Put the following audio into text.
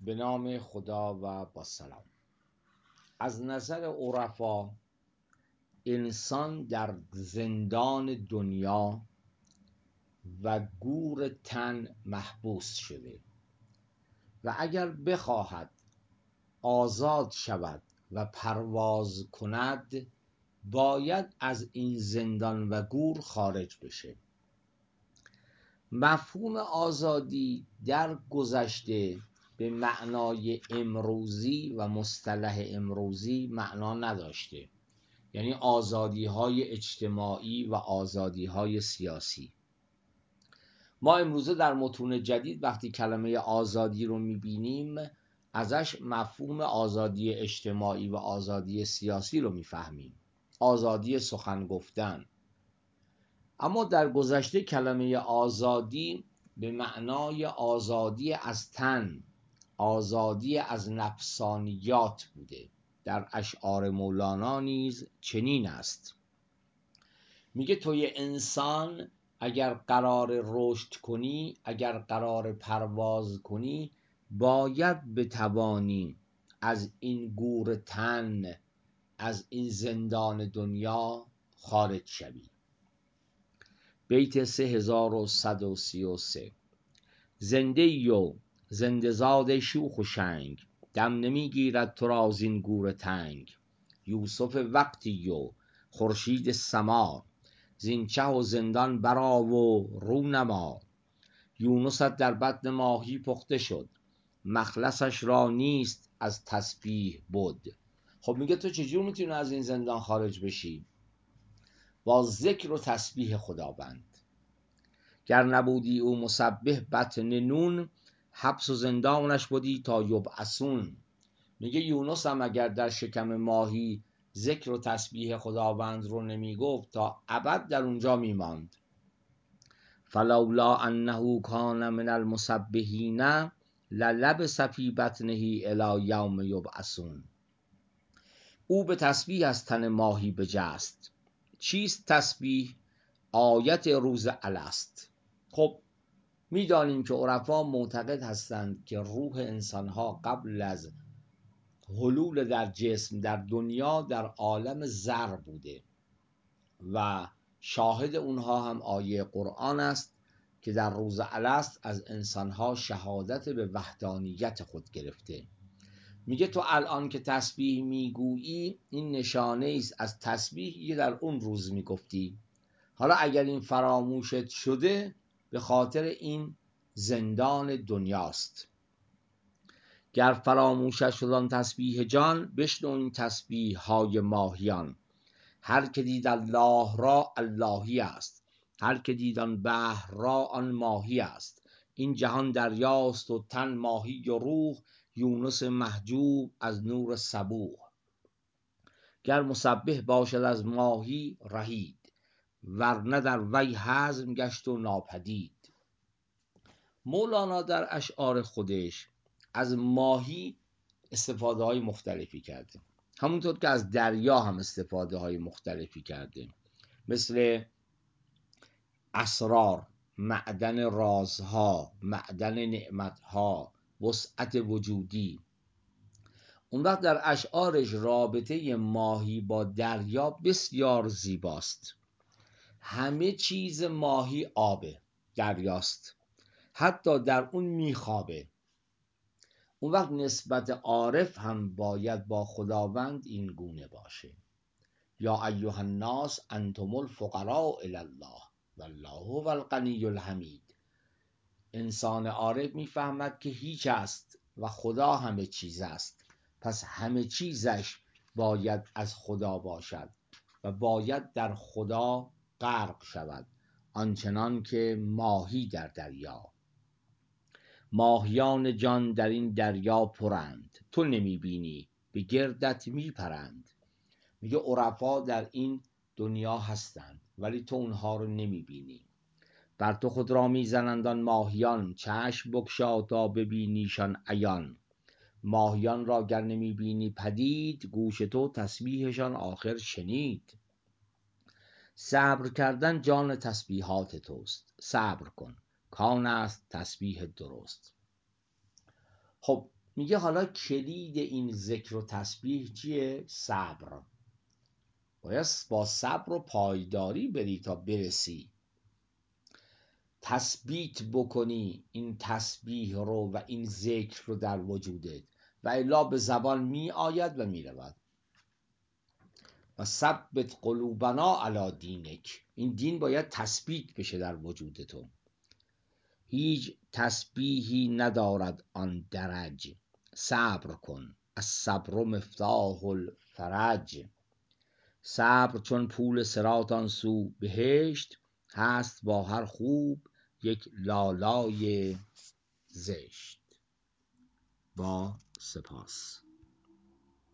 به نام خدا و با سلام. از نظر عرفا انسان در زندان دنیا و گور تن محبوس شده و اگر بخواهد آزاد شود و پرواز کند باید از این زندان و گور خارج بشه. مفهوم آزادی در گذشته به معنای امروزی و مصطلح امروزی معنا نداشته. یعنی آزادی های اجتماعی و آزادی های سیاسی. ما امروزه در متون جدید وقتی کلمه آزادی رو می‌بینیم ازش مفهوم آزادی اجتماعی و آزادی سیاسی رو می‌فهمیم. آزادی سخن گفتن. اما در گذشته کلمه آزادی به معنای آزادی از تن آزادی از نفسانیات بوده. در اشعار مولانا نیز چنین است. میگه توی انسان اگر قرار رشد کنی اگر قرار پرواز کنی باید بتوانی از این گور تن از این زندان دنیا خارج شوی. بیت 3133 زنده ای و زنده زاد شوخ و شنگ. دم نمی‌گیرد تو را زین گور تنگ. یوسف وقتی و خورشید سما. زین چه و زندان برآ و رو نما. یونست در بطن ماهی پخته شد. مخلصش را نیست از تسبیح بد. خب میگه تو چجور می‌تونی از این زندان خارج بشی؟ با ذکر و تسبیح خداوند. گر نبودی او مسبح بطن نون حبس و زندانش بودی تا یبعثون. میگه یونس هم اگر در شکم ماهی ذکر و تسبیح خداوند رو نمی‌گفت تا ابد در اونجا میماند. فلولا انه کان من المسبحین للبس فی بطنه الی یوم یبعثون. او به تسبیح از تن ماهی بجست. چیست تسبیح؟ آیت روز الست. خب می‌دانیم که عرفا معتقد هستند که روح انسانها قبل از حلول در جسم در دنیا در عالم زر بوده و شاهد اونها هم آیه قرآن است که در روز الست از انسانها شهادت به وحدانیت خود گرفته. میگه تو الان که تسبیح می‌گویی این نشانه است از تسبیحی که در اون روز می‌گفتی. حالا اگر این فراموشت شده به خاطر این زندان دنیاست. گر فراموشش شد آن تسبیح جان بشنو این تسبیح های ماهیان. هر که دید الله را اللهی است. هر که دید آن بحر را آن ماهی است. این جهان دریاست و تن ماهی و روح یونس محجوب از نور صبوح. گر مسبح باشد از ماهی رهید ورنه در وی هضم گشت و ناپدید. مولانا در اشعار خودش از ماهی استفاده های مختلفی کرده. همونطور که از دریا هم استفاده های مختلفی کرده. مثل اسرار معدن رازها معدن نعمتها وسعت وجودی. اون وقت در اشعارش رابطه ماهی با دریا بسیار زیباست. همه چیز ماهی آبه دریاست. حتی در اون میخوابه. اون وقت نسبت عارف هم باید با خداوند این گونه باشه. یا ایها الناس انتم الفقراء الی الله والله هو الغنی الحمید. انسان عارف می‌فهمد که هیچ است و خدا همه چیز است. پس همه چیزش باید از خدا باشد و باید در خدا غرق شود آنچنان که ماهی در دریا. ماهیان جان در این دریا پرند تو نمی بینی به گردت می پرند میگه عرفا در این دنیا هستند ولی تو اونها رو نمی بینی بر تو خود را می زنند آن ماهیان چشم بگشا تا ببینیشان عیان. ماهیان را گر نمی بینی پدید گوش تو تسبیحشان آخر شنید. صبر کردن جان تسبیحات توست. صبر کن. کان است تسبیح درست. خب میگه حالا کلید این ذکر و تسبیح چیه؟ صبر. باید با صبر و پایداری بری تا برسی. تثبیت بکنی این تسبیح رو و این ذکر رو در وجودت. و الا به زبان می آید و می رود و ثبت قلوبنا علی دینک. این دین باید تثبیت بشه در وجود تو هیچ تسبیحی ندارد آن درج. صبر کن. الصبر مفتاح الفرج. صبر چون پول صراط آن سو بهشت هست با هر خوب یک لالای زشت. با سپاس.